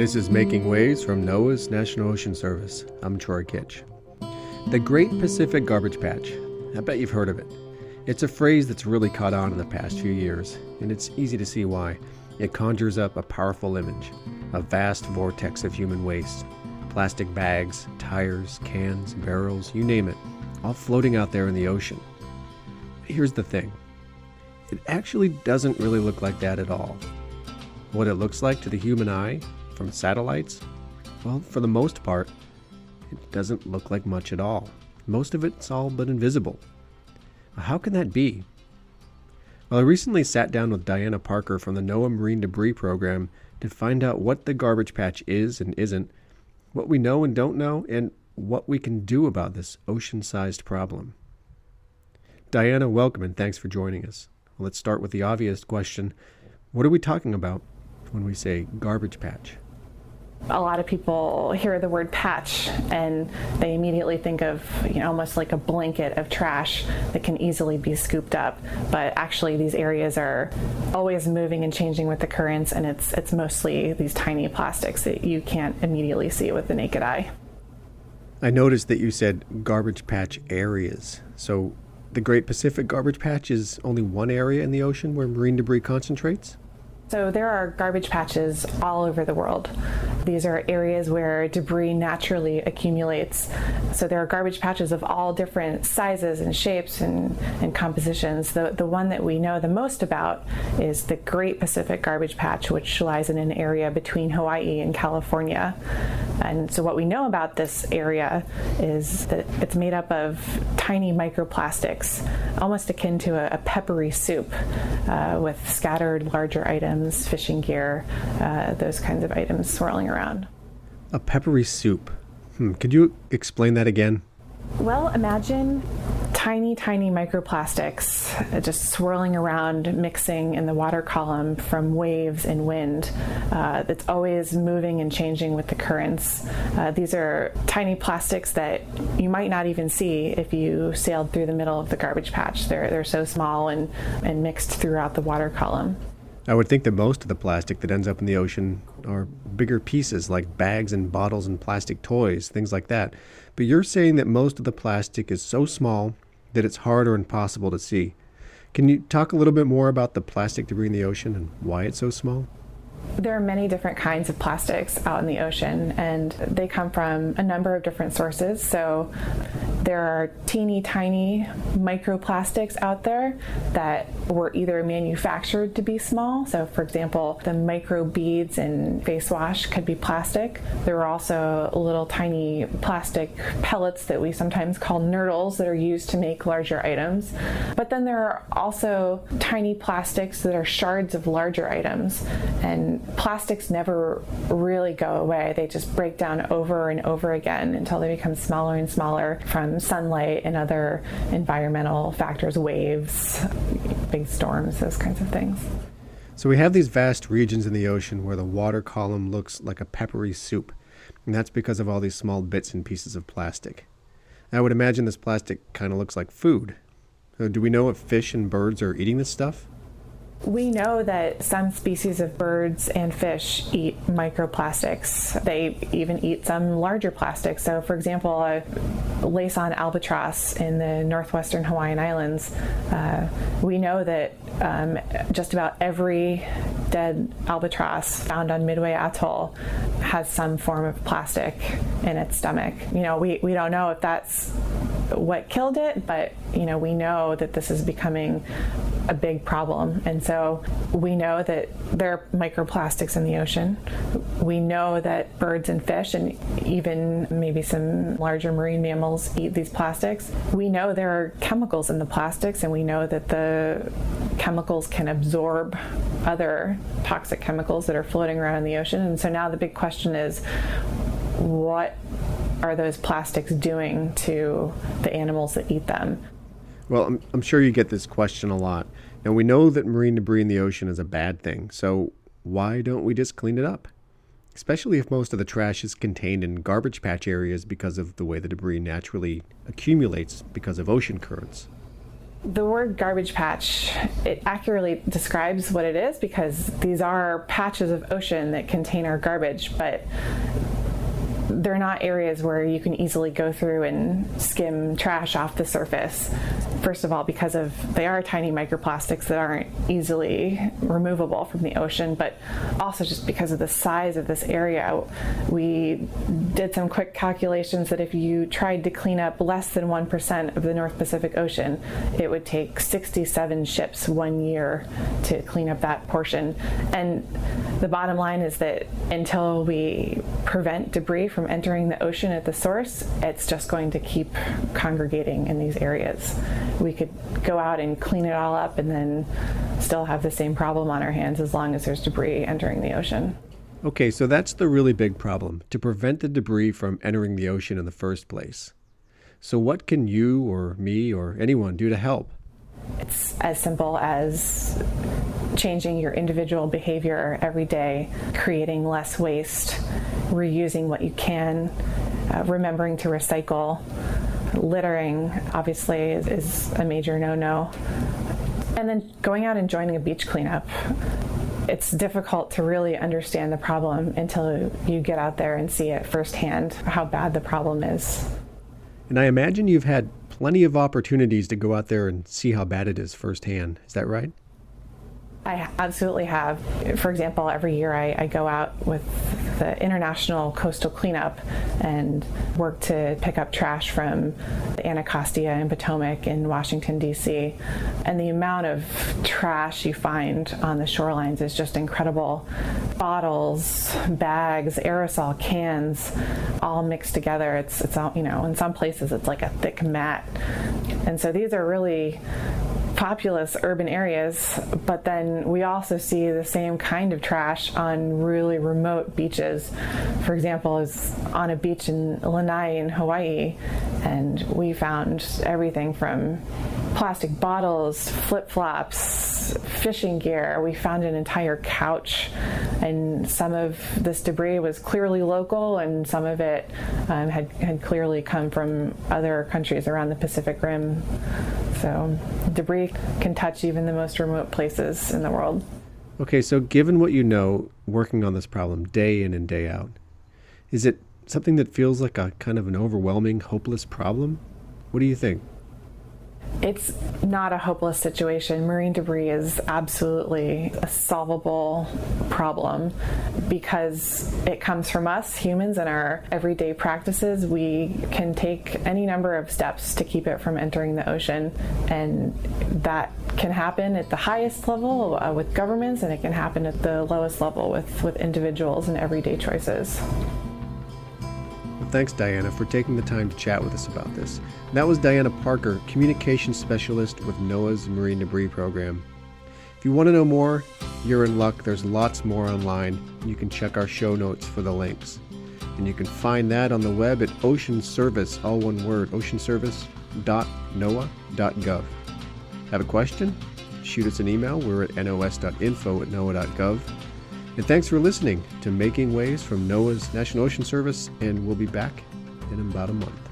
This is Making Waves from NOAA's National Ocean Service. I'm Troy Kitch. The Great Pacific Garbage Patch. I bet you've heard of it. It's a phrase that's really caught on in the past few years, and it's easy to see why. It conjures up a powerful image a vast vortex of human waste. Plastic bags, tires, cans, barrels, you name it, all floating out there in the ocean. Here's the thing it actually doesn't really look like that at all. What it looks like to the human eye from satellites? Well, for the most part, it doesn't look like much at all. Most of it's all but invisible. How can that be? Well, I recently sat down with Diana Parker from the NOAA Marine Debris Program to find out what the garbage patch is and isn't, what we know and don't know, and what we can do about this ocean sized problem. Diana, welcome and thanks for joining us. Well, let's start with the obvious question What are we talking about when we say garbage patch? A lot of people hear the word patch and they immediately think of you know almost like a blanket of trash that can easily be scooped up. But actually these areas are always moving and changing with the currents and it's it's mostly these tiny plastics that you can't immediately see with the naked eye. I noticed that you said garbage patch areas. So the Great Pacific Garbage Patch is only one area in the ocean where marine debris concentrates? So there are garbage patches all over the world. These are areas where debris naturally accumulates. So there are garbage patches of all different sizes and shapes and, and compositions. The, the one that we know the most about is the Great Pacific Garbage Patch, which lies in an area between Hawaii and California. And so what we know about this area is that it's made up of tiny microplastics, almost akin to a, a peppery soup uh, with scattered larger items items, fishing gear, uh, those kinds of items swirling around. A peppery soup. Hmm. Could you explain that again? Well, imagine tiny, tiny microplastics just swirling around, mixing in the water column from waves and wind uh, that's always moving and changing with the currents. Uh, these are tiny plastics that you might not even see if you sailed through the middle of the garbage patch. They're, they're so small and, and mixed throughout the water column. I would think that most of the plastic that ends up in the ocean are bigger pieces like bags and bottles and plastic toys, things like that. But you're saying that most of the plastic is so small that it's hard or impossible to see. Can you talk a little bit more about the plastic debris in the ocean and why it's so small? There are many different kinds of plastics out in the ocean, and they come from a number of different sources. So, there are teeny tiny microplastics out there that were either manufactured to be small. So, for example, the micro beads in face wash could be plastic. There are also little tiny plastic pellets that we sometimes call nurdles that are used to make larger items. But then there are also tiny plastics that are shards of larger items. And plastics never really go away. They just break down over and over again until they become smaller and smaller from sunlight and other environmental factors, waves, big storms, those kinds of things. So we have these vast regions in the ocean where the water column looks like a peppery soup, and that's because of all these small bits and pieces of plastic. I would imagine this plastic kind of looks like food. So do we know if fish and birds are eating this stuff? We know that some species of birds and fish eat microplastics. They even eat some larger plastics. So, for example, a Laysan albatross in the northwestern Hawaiian Islands, uh, we know that um, just about every dead albatross found on Midway Atoll has some form of plastic in its stomach. You know, we, we don't know if that's what killed it, but you know, we know that this is becoming a big problem. And so we know that there are microplastics in the ocean. We know that birds and fish and even maybe some larger marine mammals eat these plastics. We know there are chemicals in the plastics and we know that the chemicals can absorb other toxic chemicals that are floating around in the ocean. And so now the big question is what are those plastics doing to the animals that eat them? Well, I'm, I'm sure you get this question a lot. Now, we know that marine debris in the ocean is a bad thing, so why don't we just clean it up? Especially if most of the trash is contained in garbage patch areas because of the way the debris naturally accumulates because of ocean currents. The word garbage patch, it accurately describes what it is because these are patches of ocean that contain our garbage, but they're not areas where you can easily go through and skim trash off the surface. First of all, because of they are tiny microplastics that aren't easily removable from the ocean, but also just because of the size of this area. We did some quick calculations that if you tried to clean up less than 1% of the North Pacific Ocean, it would take 67 ships one year to clean up that portion. And the bottom line is that until we prevent debris from entering the ocean at the source, it's just going to keep congregating in these areas. We could go out and clean it all up and then still have the same problem on our hands as long as there's debris entering the ocean. Okay, so that's the really big problem to prevent the debris from entering the ocean in the first place. So, what can you or me or anyone do to help? It's as simple as changing your individual behavior every day, creating less waste, reusing what you can, uh, remembering to recycle. Littering, obviously, is, is a major no no. And then going out and joining a beach cleanup. It's difficult to really understand the problem until you get out there and see it firsthand how bad the problem is. And I imagine you've had plenty of opportunities to go out there and see how bad it is firsthand. Is that right? I absolutely have. For example, every year I, I, go out with the International Coastal Cleanup and work to pick up trash from Anacostia and Potomac in Washington, D.C. And the amount of trash you find on the shorelines is just incredible. Bottles, bags, aerosol cans, all mixed together. It's, it's all, you know, in some places it's like a thick mat. And so these are really populous urban areas, but then we also see the same kind of trash on really remote beaches. For example, is on a beach in Lanai in Hawaii, and we found everything from plastic bottles, flip flops, fishing gear. We found an entire couch, and some of this debris was clearly local, and some of it um, had, had clearly come from other countries around the Pacific Rim. So, debris can touch even the most remote places in the world. Okay, so given what you know working on this problem day in and day out, is it something that feels like a kind of an overwhelming, hopeless problem? What do you think? It's not a hopeless situation. Marine debris is absolutely a solvable problem because it comes from us humans and our everyday practices. We can take any number of steps to keep it from entering the ocean, and that can happen at the highest level uh, with governments, and it can happen at the lowest level with, with individuals and everyday choices. Thanks, Diana, for taking the time to chat with us about this. That was Diana Parker, Communications Specialist with NOAA's Marine Debris Program. If you want to know more, you're in luck. There's lots more online. You can check our show notes for the links. And you can find that on the web at Ocean Service, all one word, oceanservice.noaa.gov. Have a question? Shoot us an email. We're at nos.info at noaa.gov. And thanks for listening to Making Waves from NOAA's National Ocean Service, and we'll be back in about a month.